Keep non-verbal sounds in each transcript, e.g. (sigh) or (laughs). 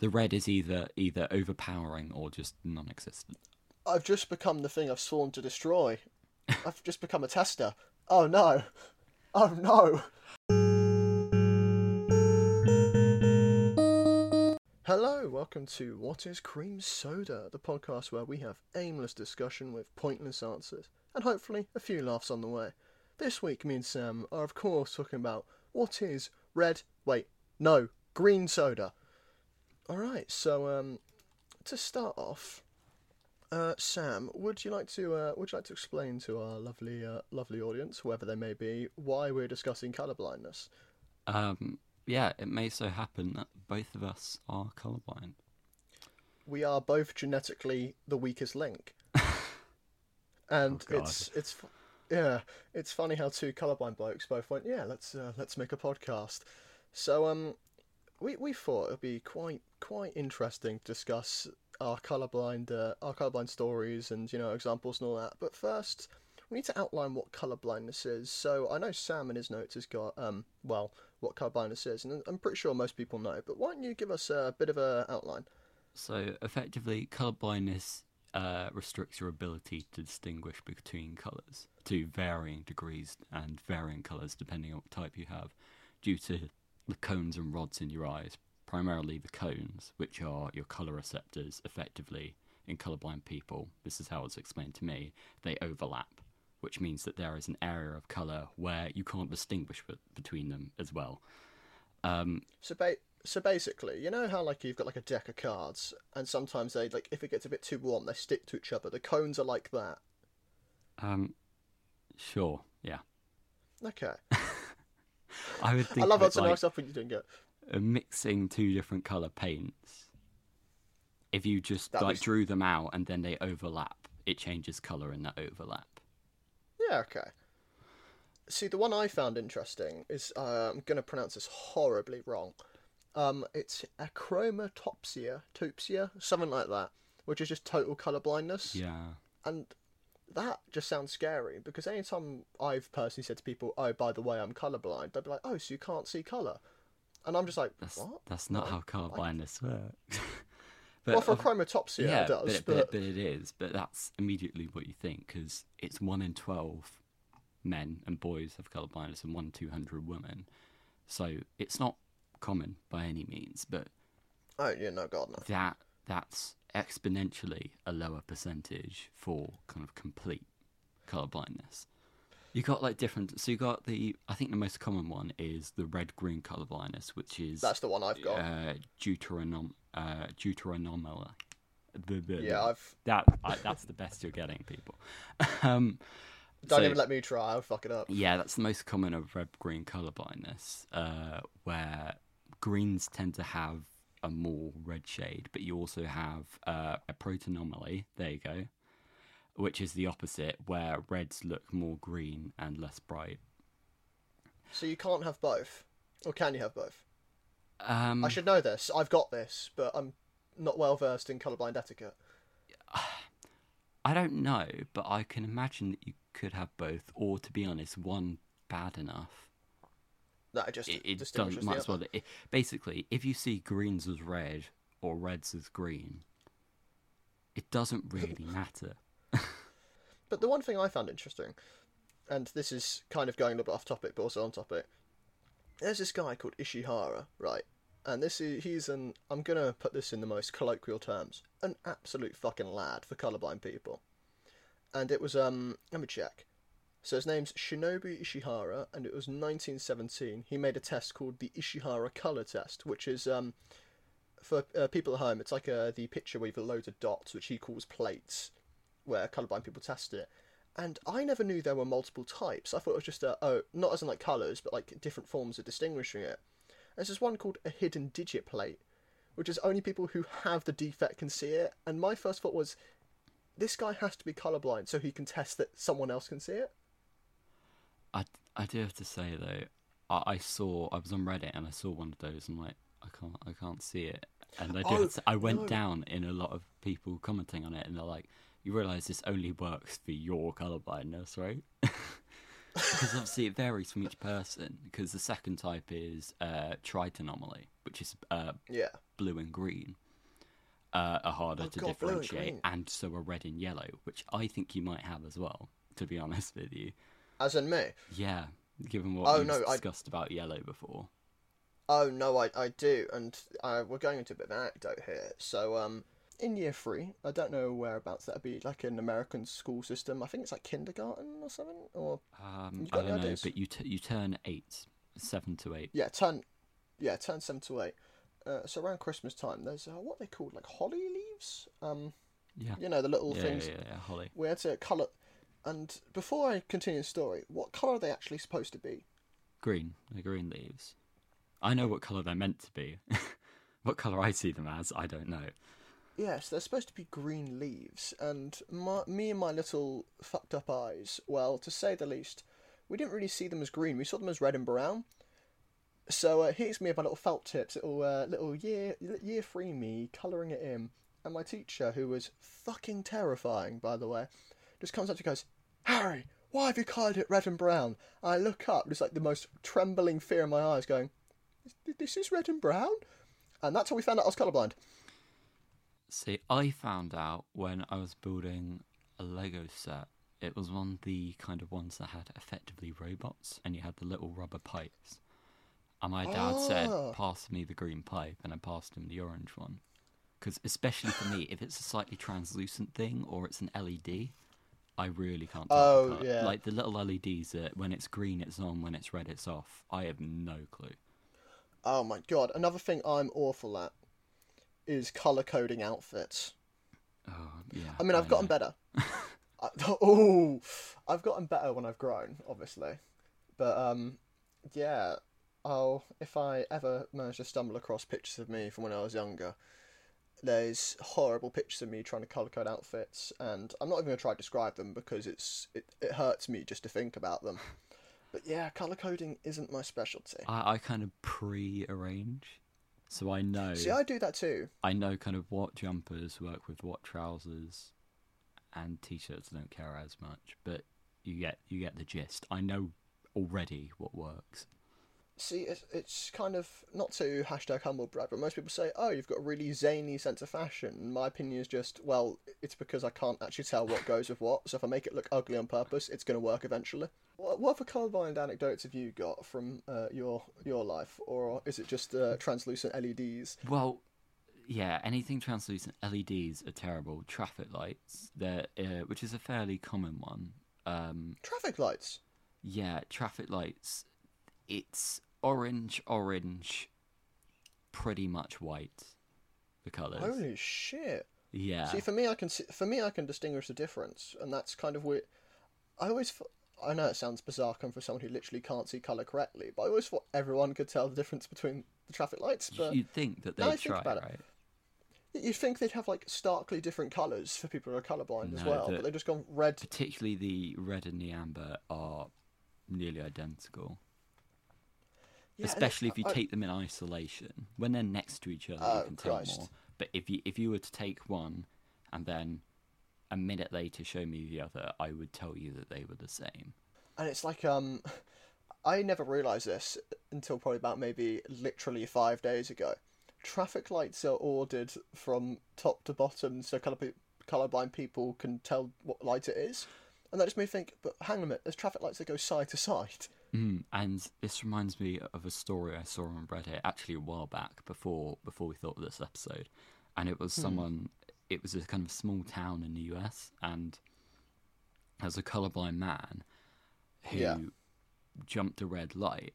The red is either either overpowering or just non-existent. I've just become the thing I've sworn to destroy. I've just become a tester. Oh no. Oh no. Hello, welcome to What is Cream Soda, the podcast where we have aimless discussion with pointless answers, and hopefully a few laughs on the way. This week, me and Sam are, of course, talking about what is red, wait, no, green soda. Alright, so, um, to start off, uh, Sam, would you like to uh, would you like to explain to our lovely uh, lovely audience, whoever they may be, why we're discussing colour blindness? Um, yeah, it may so happen that both of us are colorblind. We are both genetically the weakest link, (laughs) and Oh, it's it's yeah, it's funny how two colourblind blokes both went, yeah, let's uh, let's make a podcast. So um, we we thought it'd be quite quite interesting to discuss our colourblind uh, our colourblind stories and you know examples and all that. But first, we need to outline what colourblindness is. So I know Sam in his notes has got um well what colourblindness is, and I'm pretty sure most people know. But why don't you give us a bit of a outline? So effectively, colorblindness uh, restricts your ability to distinguish between colors to varying degrees and varying colors depending on what type you have, due to the cones and rods in your eyes. Primarily the cones, which are your color receptors, effectively in colourblind people. This is how it's explained to me. They overlap, which means that there is an area of color where you can't distinguish between them as well. Um, So ba- so basically, you know how like you've got like a deck of cards, and sometimes they like if it gets a bit too warm, they stick to each other. The cones are like that. um, sure, yeah. Okay, I would think I love of how it it's a like nice up when you doing it. uh, mixing two different color paints. If you just That like drew them out and then they overlap, it changes color in that overlap. Yeah, okay. See, the one I found interesting is uh, I'm gonna pronounce this horribly wrong. Um, it's achromatopsia, topsia, something like that, which is just total color blindness. Yeah. and that just sounds scary because anytime I've personally said to people, "Oh, by the way, I'm colorblind," they'd be like, "Oh, so you can't see color," and I'm just like, That's "What?" that's not No, how like- works. (laughs) but well, for of- chromatopsia, yeah, it does, but, but, it, but, but it is. But that's immediately what you think because it's one in twelve men and boys have colorblindness, and one in two hundred women. So it's not common by any means, but oh, yeah, no, God, no. that that's exponentially a lower percentage for kind of complete color blindness. You got like different. So you got the. I think the most common one is the red green color blindness, which is That's the one I've got. uh, deuteranom uh, the, yeah, I've. that I, that's the best you're getting, people. (laughs) um, Don't so- even let me try. I'll fuck it up. yeah, that's the most common of red green color blindness, uh, where greens tend to have a more red shade, but you also have uh, a protanomaly. There you go, which is the opposite, where reds look more green and less bright. So you can't have both, or can you have both? Um, I should know this. I've got this, but I'm not well versed in colorblind etiquette. (sighs) I don't know, but I can imagine that you could have both, or to be honest, one bad enough. That it just It, it distinguishes doesn't the might as other. well. Basically, if you see greens as red or reds as green, it doesn't really (laughs) matter. But the one thing I found interesting, and this is kind of going a little bit off topic, but also on topic. There's this guy called Ishihara, right? And this is he's an I'm gonna put this in the most colloquial terms, an absolute fucking lad for colorblind people. And it was um let me check. So his name's Shinobu Ishihara, and it was 1917. He made a test called the Ishihara Color Test, which is um for uh, people at home, it's like uh, the picture with loads of dots, which he calls plates, where colorblind people test it. And I never knew there were multiple types. I thought it was just a, oh, not as in like colours, but like different forms of distinguishing it. There's this one called a hidden digit plate, which is only people who have the defect can see it. And my first thought was, this guy has to be colorblind so he can test that someone else can see it. I, I do have to say though, I, I saw I was on Reddit and I saw one of those. and like, I can't I can't see it, and I do. Oh, to- I went no. down in a lot of people commenting on it, and they're like, "You realise this only works for your colorblindness, (laughs) right?" because obviously it varies from each person. Because the second type is uh, tritanomaly, which is uh, Yeah. blue and green, uh, are harder Oh, to God, blue and differentiate, and so are red and yellow, which I think you might have as well. To be honest with you, As in me. yeah. Given what Oh, we've no, I- discussed about yellow before, Oh no, I, I do, and uh, we're going into a bit of an anecdote here. So, um, in year three, I don't know whereabouts that'd be, like an American school system. I think it's like kindergarten or something, or um, I don't know, but you t- you turn eight, seven to eight. yeah, turn, yeah, turn seven to eight. Uh, so around Christmas time, there's uh, what they called like holly leaves. Um, Yeah, you know the little yeah, things yeah, yeah, yeah, Holly. we had to colour. And before I continue the story, what colour are they actually supposed to be? Green, the green leaves. I know what colour they're meant to be. (laughs) what colour I see them as, I don't know. Yes, they're supposed to be green leaves, and my, me and my little fucked up eyes, well, to say the least, we didn't really see them as green. We saw them as red and brown. So uh, here's me with my little felt tips, little uh, little year year three me colouring it in, and my teacher, who was fucking terrifying, by the way, just comes up to me and goes, Harry, why have you coloured it red and brown? I look up, just like the most trembling fear in my eyes, going, this is red and brown, and that's how we found out I was colourblind. See, I found out when I was building a Lego set. It was one of the kind of ones that had effectively robots, and you had the little rubber pipes. And my dad said, Ah. "Pass me the green pipe," and I passed him the orange one. Because especially for me, if it's a slightly translucent thing or it's an LED, I really can't tell. Oh, the yeah. Like the little LEDs that when it's green it's on, when it's red it's off. I have no clue. Oh my god! Another thing I'm awful at is color coding outfits. Oh yeah. I mean, I've gotten know. better. (laughs) I, (laughs) oh, I've gotten better when I've grown, obviously. But um, yeah. Oh, if I ever manage to stumble across pictures of me from when I was younger, there's horrible pictures of me trying to color code outfits, and I'm not even gonna try to describe them because it's it, it hurts me just to think about them. (laughs) But yeah, color coding isn't my specialty. I, I kind of pre-arrange, so I know. See, I do that too. I know kind of what jumpers work with what trousers, and t-shirts I don't care as much. But you get you get the gist. I know already what works. See, it's, it's kind of not to hashtag humble brag, but most people say, "Oh, you've got a really zany sense of fashion." And my opinion is just, well, it's because I can't actually tell what goes with what. So if I make it look ugly on purpose, it's going to work eventually. What, what other colourblind anecdotes have you got from uh, your your life, or is it just uh, translucent LEDs? Well, yeah, anything translucent LEDs are terrible. Traffic lights, uh, which is a fairly common one. Um, Traffic lights. yeah, traffic lights. It's orange, orange, pretty much white. The colours. Holy shit! yeah. See, for me, I can see, for me, I can distinguish the difference, and that's kind of weird. I always, I know it sounds bizarre coming from someone who literally can't see color correctly, but I always thought everyone could tell the difference between the traffic lights. But You'd think that they'd think try, about it, right? you'd think they'd have like starkly different colors for people who are colorblind as well, the- but they've just gone red. Particularly the red and the amber are nearly identical. Yeah, Especially if you I- take them in isolation. When they're next to each other, Oh, you can tell Christ. more. But if you if you were to take one and then a minute later show me the other, I would tell you that they were the same. and it's like um, I never realized this until probably about maybe literally five days ago. Traffic lights are ordered from top to bottom, so color pe- colorblind people can tell what light it is, and that just made me think. But hang on a minute, there's traffic lights that go side to side. Mm, and this reminds me of a story I saw on Reddit actually a while back before before we thought of this episode, and it was someone. It was a kind of small town in the US, and there was a colorblind man who Yeah. jumped a red light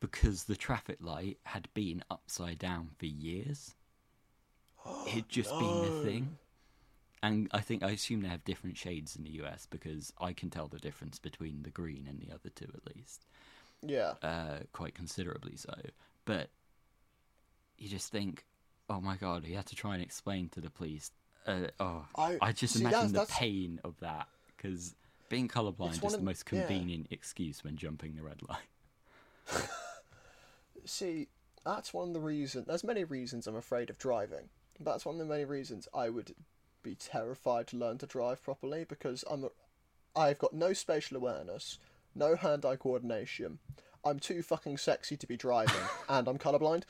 because the traffic light had been upside down for years. (gasps) It'd just been a thing. And I think I assume they have different shades in the US because I can tell the difference between the green and the other two at least, Yeah, uh, quite considerably so. But you just think, oh my god, he had to try and explain to the police. Uh, oh, I- I, just see, imagine that's- the that's- pain of that because being colorblind is the most yeah. convenient excuse when jumping the red light. (laughs) see, that's one of the reasons. There's many reasons I'm afraid of driving. That's one of the many reasons I would be terrified to learn to drive properly because I'm, a, I've got no spatial awareness, no hand-eye coordination. I'm too fucking sexy to be driving, (laughs) and I'm colorblind.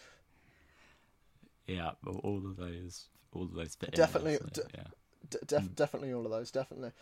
Yeah, all of those, all of those fit in Definitely- d- yeah. D- def- mm. Definitely all of those, definitely.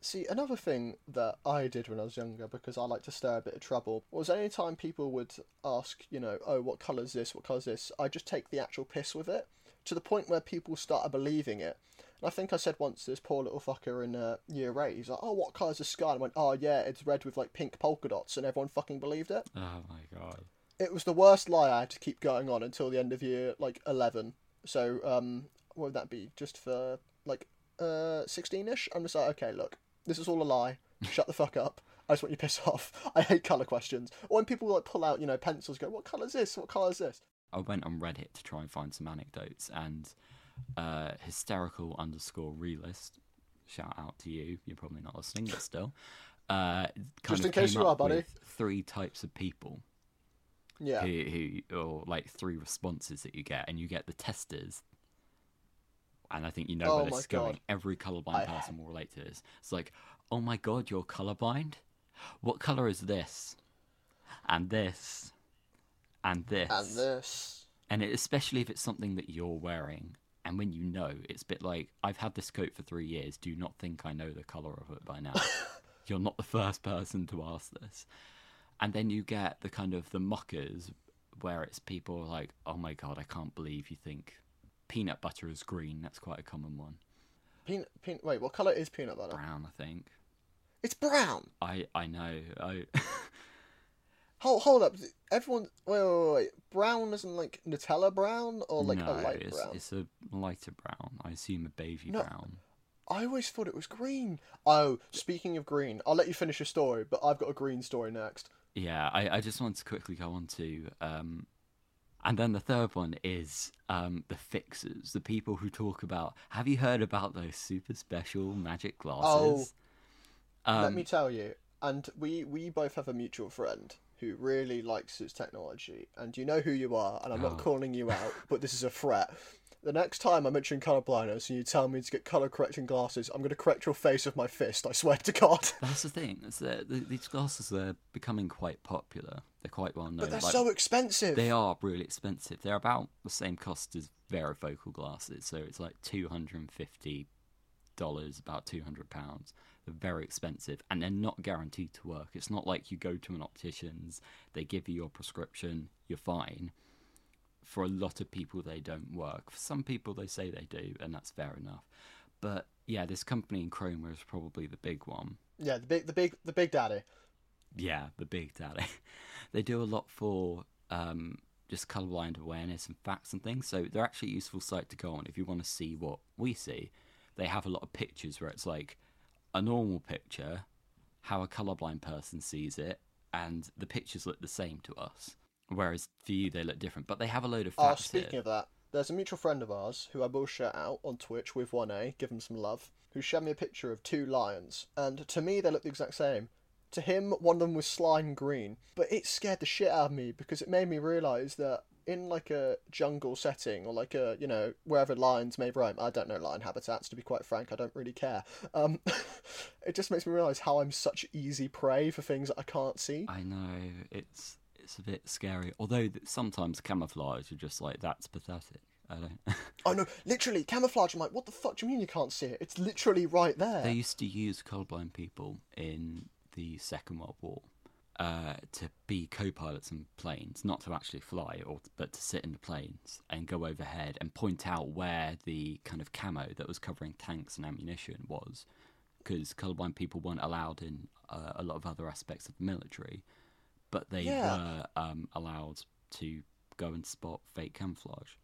See, another thing that I did when I was younger, because I like to stir a bit of trouble, was any time people would ask, you know, oh, what colour's this, what colour's this, I just take the actual piss with it, to the point where people started believing it. I think I said once to this poor little fucker in uh, year 8, he's like, oh, what colour's the sky? And I went, oh, yeah, it's red with, like, pink polka dots, and everyone fucking believed it. Oh my god. It was the worst lie I had to keep going on until the end of year, like, 11. So, um, what would that be? Just for, like, uh, 16-ish? I'm just like, okay, look, this is all a lie. (laughs) Shut the fuck up. I just want you to piss off. (laughs) I hate colour questions. Or when people, like, pull out, you know, pencils, go, what colour's this? What colour's this? I went on Reddit to try and find some anecdotes, and uh, hysterical underscore realist, shout out to you. You're probably not listening, but still. Uh, Just in case you are, buddy. Three types of people Yeah. who, who, or like three responses that you get, and you get the testers. And I think you know Oh where this is going. God. Every colorblind I- person will relate to this. It's like, oh my god, you're colorblind. What color is this? And this, and this, And this. and it, especially if it's something that you're wearing and when you know it's a bit like i've had this coat for three years. Do not think i know the color of it by now. (laughs) You're not the first person to ask this. And then you get the kind of the mockers where it's people like oh my god i can't believe you think peanut butter is green. That's quite a common one. Peanut, peanut, wait, what colour is peanut butter? brown i think. It's brown. i i know. I (laughs) Hold, hold up. Everyone, wait, wait, wait, wait. Brown isn't like Nutella brown or like no a light it's, brown? it's a lighter brown i assume a baby No. brown I always thought it was green. Oh, speaking of green, I'll let you finish your story, but I've got a green story next. Yeah, I, I just wanted to quickly go on to, um, and then the third one is um, the fixers, the people who talk about. Have you heard about those super special magic glasses? Let um, me tell you, and we we both have a mutual friend who really likes his technology, and you know who you are, and I'm not Oh. calling you out, (laughs) but this is a threat. The next time I mention colour blindness and you tell me to get colour correcting glasses, I'm going to correct your face with my fist. I swear to God. That's the thing. Is that the, these glasses are becoming quite popular. They're quite well known. But they're Like, so expensive. They are really expensive. They're about the same cost as varifocal glasses, so it's like two hundred and fifty dollars, about two hundred pounds. They're very expensive, and they're not guaranteed to work. It's not like you go to an optician's, they give you your prescription, you're fine. For a lot of people, they don't work. For some people, they say they do, and that's fair enough. But yeah, this company EnChroma is probably the big one. Yeah, the big, the big, the big daddy. Yeah, the big daddy. (laughs) they do a lot for um, just colorblind awareness and facts and things. So they're actually a useful site to go on if you want to see what we see. They have a lot of pictures where it's like a normal picture, how a colorblind person sees it, and the pictures look the same to us. Whereas for you, they look different. But they have a load of ah, Oh, facts speaking here. of that, there's a mutual friend of ours who I will shout out on Twitch with one A, give him some love, who showed me a picture of two lions, and to me they look the exact same. To him, one of them was slime green, but it scared the shit out of me because it made me realise that in like a jungle setting or like a you know wherever lions may roam, I don't know lion habitats to be quite frank, I don't really care. Um, (laughs) it just makes me realise how I'm such easy prey for things that I can't see. I know it's it's a bit scary. Although sometimes camouflage are just like that's pathetic. I don't. (laughs) Oh no, literally camouflage. I'm like, what the fuck do you mean you can't see it? It's literally right there. They used to use colorblind people in the Second World War uh, to be co-pilots in planes, not to actually fly, or but to sit in the planes and go overhead and point out where the kind of camo that was covering tanks and ammunition was, because colorblind people weren't allowed in uh, a lot of other aspects of the military, but they Yeah. were um, allowed to go and spot fake camouflage.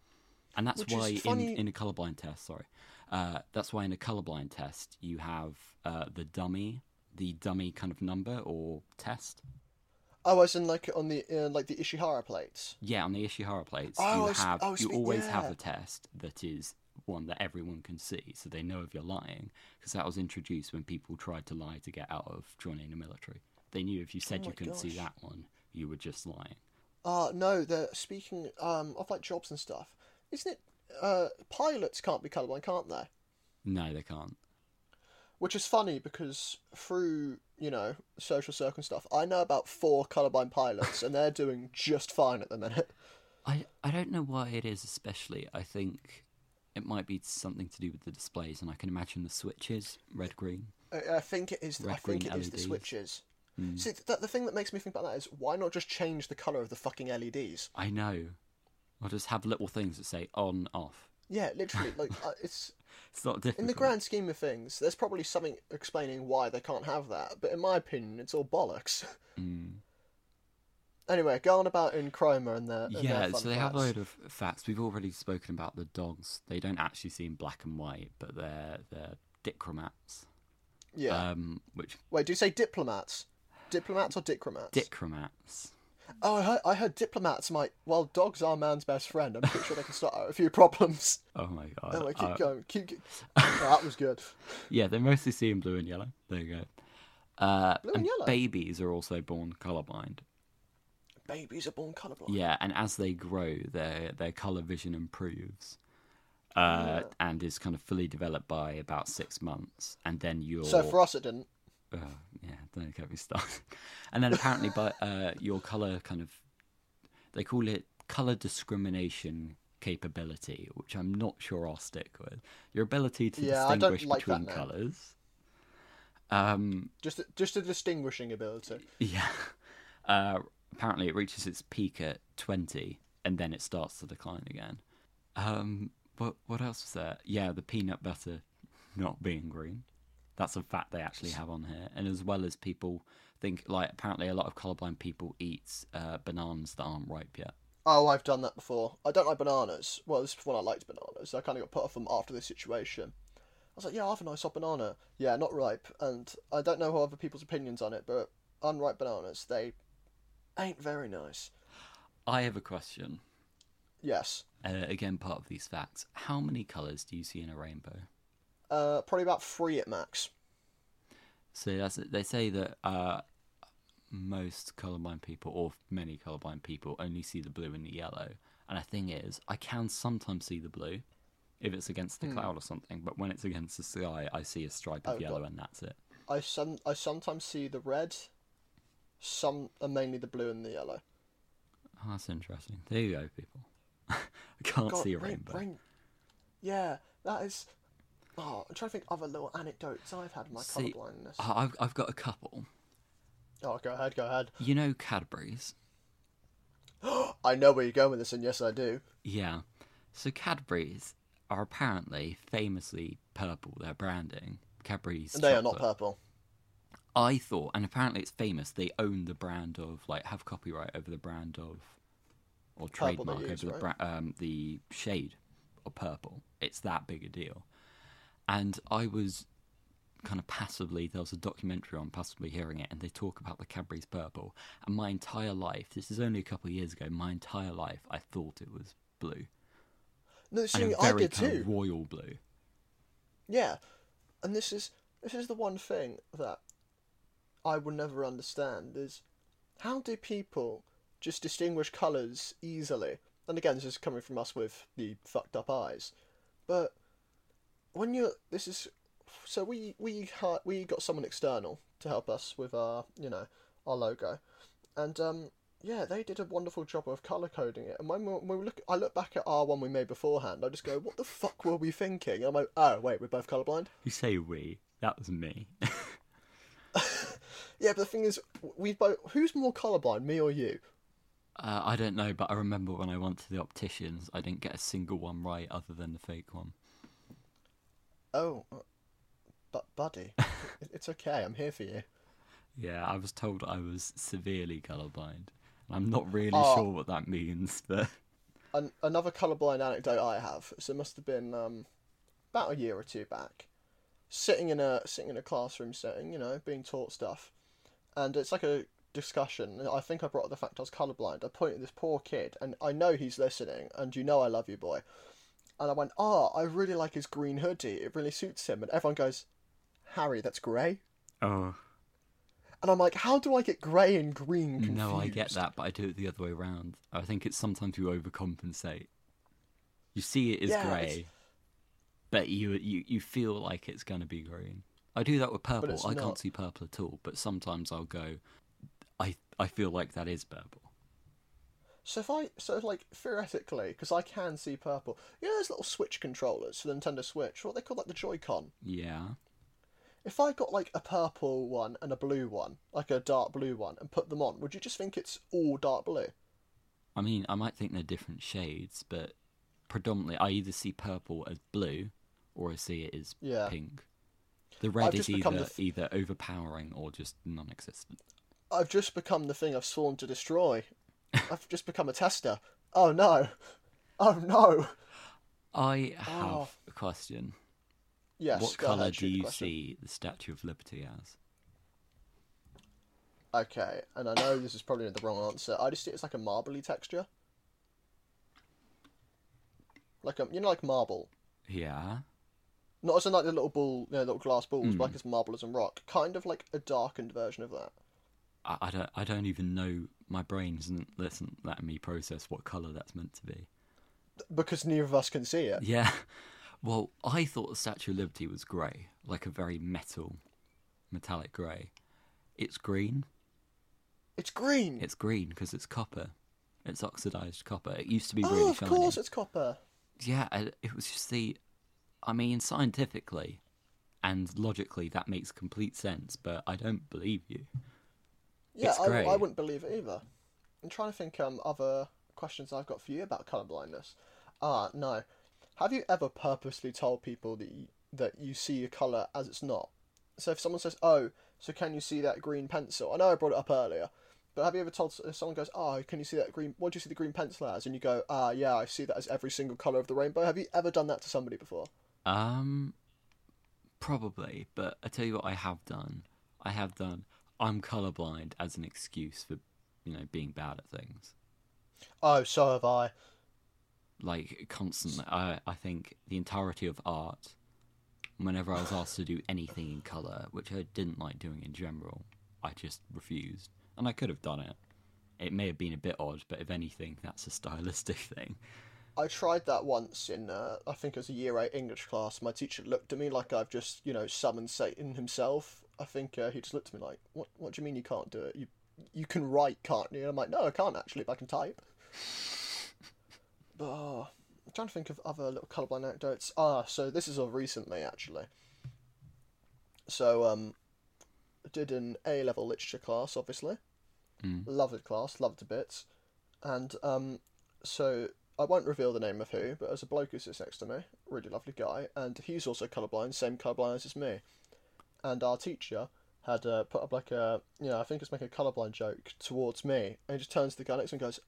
And that's Which why in, in a colorblind test, sorry, uh, that's why in a colorblind test you have uh, the dummy, the dummy kind of number or test. Oh, as in like on the uh, like the Ishihara plates. Yeah, on the Ishihara plates, Oh, you have oh, you spe- always have yeah. a test that is one that everyone can see, so they know if you're lying. Because that was introduced when people tried to lie to get out of joining the military. They knew if you said Oh you couldn't see that one, you were just lying. Uh no, they're speaking um of like jobs and stuff. Isn't it? Uh, pilots can't be colorblind, can't they? No, they can't. Which is funny because through you know social circle and stuff, I know about four colorblind pilots, and they're doing just fine at the minute. I I don't know why it is especially. I think it might be something to do with the displays, and I can imagine the switches red green. I, I think it is. I think it is the LEDs. switches. See, th- the thing that makes me think about that is why not just change the color of the fucking LEDs? I know. I'll just have little things that say on off. Yeah, literally, (laughs) like uh, it's It's not difficult. in the grand scheme of things. There's probably something explaining why they can't have that, but in my opinion, it's all bollocks. (laughs) Mm. anyway, go on about EnChroma and their and their Yeah, fun so they have a load of facts. We've already spoken about the dogs. They don't actually seem black and white, but they're they're dichromats. yeah. Um, which Wait, do you say diplomats? Diplomats or dichromats? dichromats? Oh, I heard, I heard diplomats might. Well, dogs are man's best friend. I'm pretty sure they can start out a few problems. (laughs) Oh my god! Anyway, keep Uh, going. Keep. Keep... Oh, (laughs) that was good. Yeah, they mostly see in blue and yellow. There you go. Uh, Blue and yellow? babies are also born colorblind. Babies are born colorblind. Yeah, and as they grow, their their color vision improves, uh, and is kind of fully developed by about six months, and then you're. So for us, it didn't. Uh, yeah, don't get me started. (laughs) And then apparently, by uh, your color kind of, they call it color discrimination capability, which I'm not sure I'll stick with. Your ability to Yeah, distinguish like between colors. Um, Just, just a distinguishing ability. yeah. (laughs) Uh, apparently, it reaches its peak at 20, and then it starts to decline again. Um, what what else was there? Yeah, the peanut butter not being green. That's a fact they actually have on here, and as well as people think like apparently a lot of colorblind people eat uh, bananas that aren't ripe yet. Oh, I've done that before. I don't like bananas. Well, this is when I liked bananas. I kind of got put off them after this situation. I was like, yeah, I'll have a nice hot banana. Yeah, not ripe. And I don't know other people's opinions on it, but unripe bananas, they ain't very nice. I have a question. Yes. Uh, again, part of these facts. How many colors do you see in a rainbow? Uh, probably about three at max. So that's they say that uh, most colorblind people, or many colorblind people, only see the blue and the yellow. And the thing is, I can sometimes see the blue if it's against the Hmm. cloud or something, but when it's against the sky, I see a stripe of Oh, yellow, God. and that's it. I some I sometimes see the red, some and mainly the blue and the yellow. Oh, that's interesting. There you go, people. (laughs) I can't God, see a rain- rainbow. rain- Yeah, that is. Oh, I'm trying to think of other little anecdotes I've had in my See, colourblindness. I've I've got a couple. Oh, go ahead, go ahead. You know Cadbury's. (gasps) I know where you're going with this, and yes, I do. Yeah. So Cadbury's are apparently famously purple. Their branding. Cadbury's. And they are not purple. I thought, and apparently it's famous. They own the brand of, like, have copyright over the brand of, or Purple trademark use, over the bra- um, the shade of purple. It's that big a deal. And I was kind of passively. There was a documentary on passively hearing it, and they talk about the Cadbury's purple. And my entire life, this is only a couple of years ago. My entire life, I thought it was blue, No, see, I did too. royal blue. Yeah, and this is this is the one thing that I will never understand is how do people just distinguish colours easily? And again, this is coming from us with the fucked up eyes, but when you're this is so we we we got someone external to help us with our you know our logo, and um yeah they did a wonderful job of color coding it. And when we, when we look, I look back at our one we made beforehand, I just go, what the fuck were we thinking? And I'm like, oh wait, we're both colorblind. You say we? That was me. (laughs) Yeah, but the thing is, we both. Who's more colorblind, me or you? Uh, I don't know, but I remember when I went to the opticians, I didn't get a single one right other than the fake one. Oh, uh, but buddy, (laughs) it's okay. I'm here for you. Yeah, I was told I was severely colorblind. I'm not really Oh. sure what that means, (laughs) but An- another colorblind anecdote I have. So it must have been um, about a year or two back. Sitting in a sitting in a classroom setting, you know, being taught stuff, and it's like a discussion. I think I brought up the fact I was colorblind. I pointed at this poor kid, and I know he's listening, and you know I love you, boy. And I went, "Oh, I really like his green hoodie. It really suits him." And everyone goes, "Harry, that's grey." oh And I'm like, "How do I get grey and green confused?" no, I get that, but I do it the other way around. I think it's sometimes you overcompensate. You see it as Yeah, grey, it's- but you you you feel like it's gonna be green. I do that with purple. it's I can't not. see purple at all, but sometimes I'll go. I I feel like that is purple. So if I so like theoretically, because I can see purple, you know those little Switch controllers for the Nintendo Switch, what they call like the Joy-Con. Yeah. If I got like a purple one and a blue one, like a dark blue one, and put them on, would you just think it's all dark blue? I mean, I might think they're different shades, but predominantly I either see purple as blue or I see it as Yeah. pink. The red is either the f- either overpowering or just non-existent. I've just become the thing I've sworn to destroy. I've just become a tester. Oh no! Oh no! I have Oh. a question. Yes. what color ahead, do you question. see the Statue of Liberty as? Okay, and I know this is probably the wrong answer. I just see it's like a marbly texture. Like a, you know, like marble. Yeah. Not as in like the little ball, you know, little glass balls, Hmm. but like as marble as in rock. Kind of like a darkened version of that. I, I don't. I don't even know. My brain isn't letting me process what color that's meant to be. Because neither of us can see it. Yeah. (laughs) Well, I thought the Statue of Liberty was grey, like a very metal, metallic grey. It's green. It's green. It's green because it's copper. It's oxidized copper. It used to be oh, really of shiny. course, it's copper. Yeah, it was just the. I mean, scientifically and logically, that makes complete sense, but I don't believe you. Yeah, I. I wouldn't believe it either. I'm trying to think um other questions I've got for you about colour blindness. Ah, no. Have you ever purposely told people that you, that you see a colour as it's not? So if someone says, "Oh, so can you see that green pencil?" I know I brought it up earlier, but have you ever told if someone goes, "Oh, can you see that green? What do you see the green pencil as?" And you go, "Ah, yeah, I see that as every single colour of the rainbow." Have you ever done that to somebody before? Um, probably, but I tell you what, I have done. I have done. I'm colorblind as an excuse for, you know, being bad at things. Oh, so have I. Like constantly, I I think the entirety of art. Whenever I was asked to do anything in color, which I didn't like doing in general, I just refused, and I could have done it. It may have been a bit odd, but if anything, that's a stylistic (laughs) thing. I tried that once in, uh, I think it was a year eight English class. My teacher looked at me like I've just, you know, summoned Satan himself. I think uh, he just looked at me like, "What? What do you mean you can't do it? You, you can write, can't you?" And I'm like, "No, I can't actually, but I can type." But oh, I'm trying to think of other little colourblind anecdotes. Ah, so this is of recently actually. So um, I did an A level literature class, obviously. Mm. Loved the class, loved it to bits, and um, so I won't reveal the name of who, but there's a bloke who sits next to me, really lovely guy, and he's also colourblind, same colourblind as me. And our teacher had uh, put up like a, you know, I think it's making a colourblind joke towards me, and he just turns to the guy next to him and goes,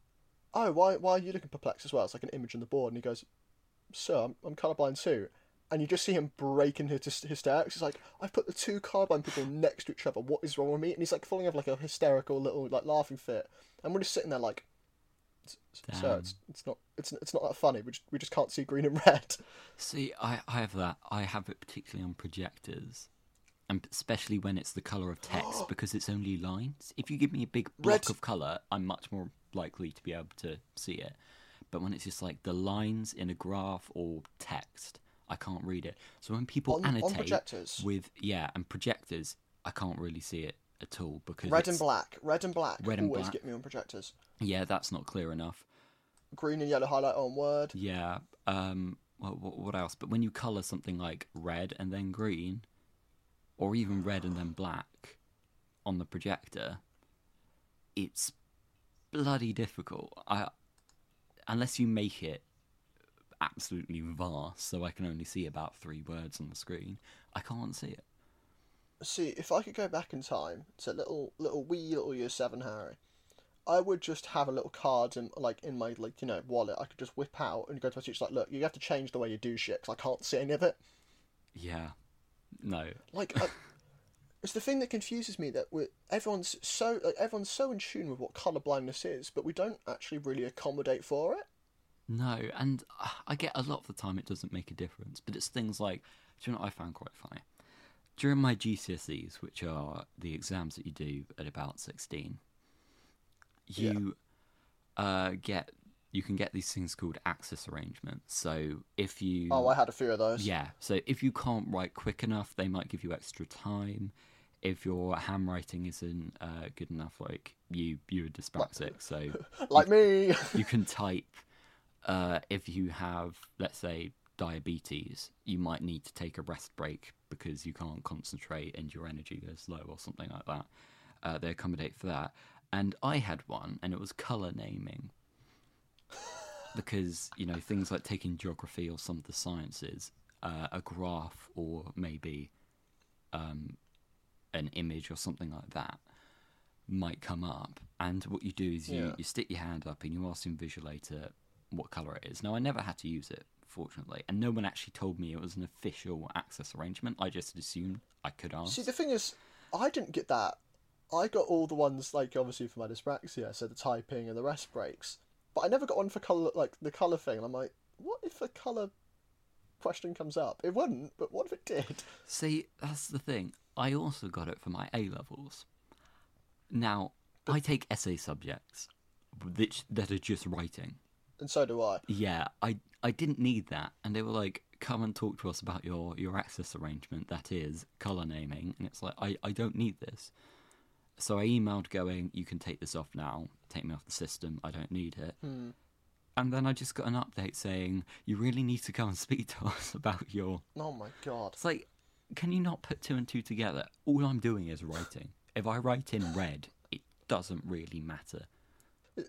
"Oh, why, why are you looking perplexed as well?" It's like an image on the board, and he goes, "Sir, I'm, I'm colourblind too." And you just see him break into hysterics. He's like, "I've put the two colourblind people (laughs) next to each other. What is wrong with me?" And he's like falling over like a hysterical little like laughing fit, and we're just sitting there like, "Sir, it's, it's not, it's, it's not that funny. We just, we just can't see green and (laughs) red." See, I, I have that. I have it particularly on projectors, and especially when it's the color of text (gasps) because it's only lines. If you give me a big block Red- of color, I'm much more likely to be able to see it. But when it's just like the lines in a graph or text, I can't read it. So when people On- on annotate projectors? with yeah and projectors, I can't really see it at all because Red it's- and black, red and black Red and always black. get me on projectors. Yeah, that's not clear enough. Green and yellow highlight on word. Yeah. Um. What, what else? But when you color something like red and then green, or even red and then black, on the projector, it's bloody difficult. I unless you make it absolutely vast, so I can only see about three words on the screen. I can't see it. See, if I could go back in time to little, little wee little year seven Harry, I would just have a little card in, like in my like you know wallet. I could just whip out and go to my teacher like, look, you have to change the way you do shit 'cause I can't see any of it. Yeah. No. Like, I, (laughs) it's the thing that confuses me that we're, everyone's so like, everyone's so in tune with what color blindness is, but we don't actually really accommodate for it. No, and uh, I get a lot of the time it doesn't make a difference, but it's things like, do you know what I found quite funny? During my GCSEs, which are the exams that you do at about 16, you uh, get you can get these things called access arrangements. So if you Oh, I had a few of those. yeah, so if you can't write quick enough, they might give you extra time. If your handwriting isn't uh, good enough, like you you're dyspraxic, so (laughs) Like me. (laughs) you can type. Uh, if you have, let's say, diabetes, you might need to take a rest break because you can't concentrate and your energy goes low or something like that. Uh, they accommodate for that. And I had one, and it was color naming. Because, you know, things like taking geography or some of the sciences, uh, a graph or maybe um, an image or something like that might come up. And what you do is you, Yeah. you stick your hand up and you ask Invisualator what color it is. Now, I never had to use it, fortunately, and no one actually told me it was an official access arrangement. I just assumed I could ask. See, the thing is, I didn't get that. I got all the ones like obviously for my dyspraxia, so the typing and the rest breaks. But I never got one for color, like the color thing. And I'm like, what if a color question comes up? It wouldn't, but what if it did? See, that's the thing. I also got it for my A levels. Now, I take essay subjects which, that are just writing. And so do I. Yeah, I I didn't need that, and they were like, "Come and talk to us about your your access arrangement. That is color naming." And it's like, I I don't need this. So I emailed going, "You can take this off now. Take me off the system. I don't need it." Hmm. And then I just got an update saying, "You really need to come and speak to (laughs) us about your." Oh my god. It's like, can you not put two and two together? All I'm doing is writing. If I write in red, it doesn't really matter.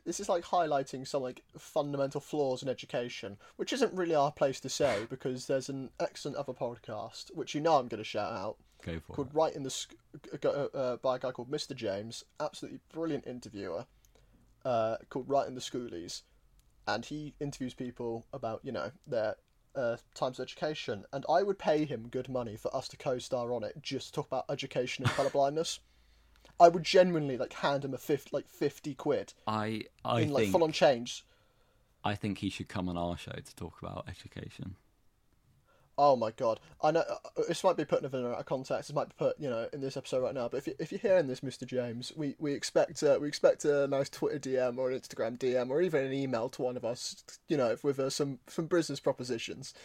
This is like highlighting some like fundamental flaws in education, which isn't really our place to say (laughs) because there's an excellent other podcast which you know I'm going to shout out Go for called it. Right in the Sc- uh, uh, by a guy called Mr. James, absolutely brilliant interviewer, uh, called Right in the Schoolies, and he interviews people about you know their uh, times of education, and I would pay him good money for us to co-star on it just to talk about education and (laughs) colourblindness. I would genuinely like hand him a fifth like fifty quid I I in like think full on change. I think he should come on our show to talk about education. Oh my god! I know uh, this might be putting in a out of context. This might be put, you know, in this episode right now. But if you, if you're hearing this, Mr. James, we we expect uh, we expect a nice Twitter DM or an Instagram DM or even an email to one of us, you know, with uh, some some business propositions.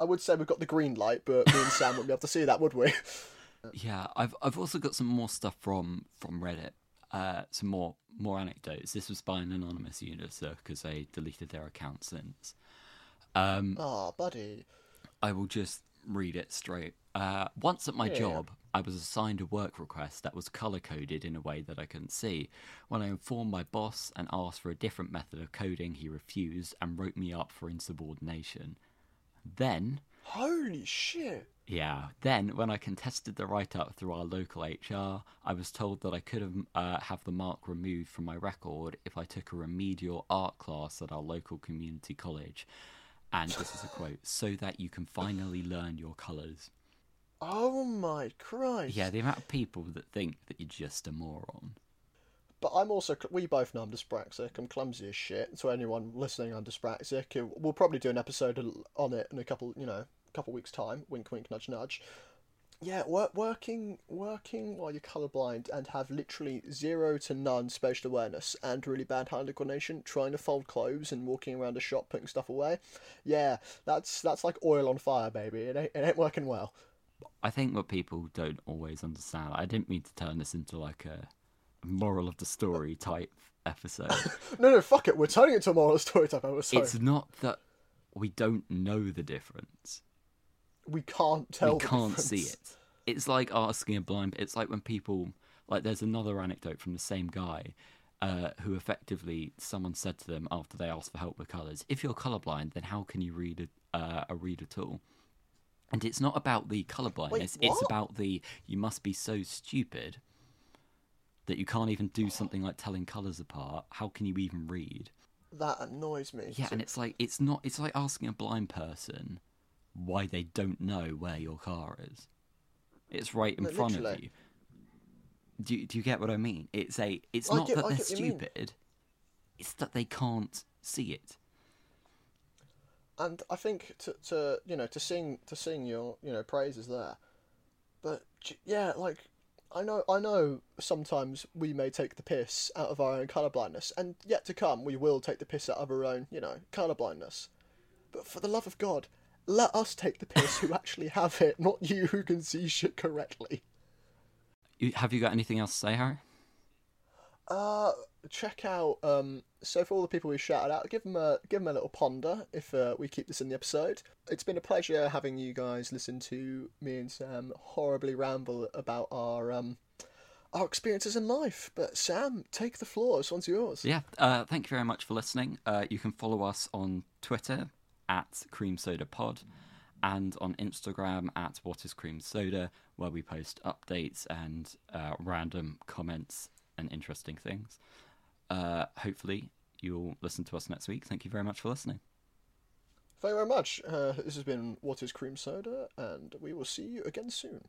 I would say we've got the green light, but me and Sam wouldn't be able to see that, would we? (laughs) Yeah, I've I've also got some more stuff from from Reddit. Uh, some more more anecdotes. This was by an anonymous user because they deleted their account since. Um, Ah, buddy. I will just read it straight. Uh, once at my yeah. job, I was assigned a work request that was color coded in a way that I couldn't see. When I informed my boss and asked for a different method of coding, he refused and wrote me up for insubordination. Then, Holy shit! Yeah, then when I contested the write up through our local HR, I was told that I could have uh, have the mark removed from my record if I took a remedial art class at our local community college. And this is a quote, so that you can finally learn your colours. Oh my Christ! Yeah, the amount of people that think that you're just a moron. But I'm also, we both know I'm dyspraxic. I'm clumsy as shit. So anyone listening, I'm dyspraxic. We'll probably do an episode on it in a couple, you know, couple weeks time. Wink, wink, nudge, nudge. Yeah, work, working, working while you're colorblind and have literally zero to none spatial awareness and really bad hand coordination, trying to fold clothes and walking around a shop putting stuff away. Yeah, that's that's like oil on fire, baby. It ain't, it ain't working well. I think what people don't always understand. I didn't mean to turn this into like a moral of the story type episode. (laughs) No, no, fuck it. We're turning it into a moral story type episode. it's not that we don't know the difference. We can't tell. we can't see it. It's like asking a blind. It's like when people like. There's another anecdote from the same guy, uh, who effectively someone said to them after they asked for help with colours, "If you're colorblind, then how can you read a, uh, a reader tool?" And it's not about the colour blindness. it's about the you must be so stupid that you can't even do something like telling colours apart. How can you even read? That annoys me. Yeah, So- and it's like it's not. It's like asking a blind person why they don't know where your car is. It's right in No, front of you. Do you, do you get what I mean? It's a. It's I not get- that I they're get what you mean. stupid. It's that they can't see it. and I think to, to you know to sing to sing your you know praises there, but yeah, like I know, I know. Sometimes we may take the piss out of our own colorblindness, and yet to come, we will take the piss out of our own, you know, colorblindness. But for the love of God, let us take the piss who actually have it, not you who can see shit correctly. You, have you got anything else to say, Harry? Uh, check out. Um, so for all the people we shouted out, give them a give them a little ponder if uh, we keep this in the episode. It's been a pleasure having you guys listen to me and Sam horribly ramble about our um our experiences in life. But Sam, take the floor. This one's yours. Yeah, uh, thank you very much for listening. Uh, you can follow us on Twitter at Cream Soda Pod and on Instagram at What is Cream Soda, where we post updates and uh, random comments and interesting things. Uh, hopefully, you'll listen to us next week. Thank you very much for listening. Thank you very much. Uh, this has been What is Cream Soda, and we will see you again soon.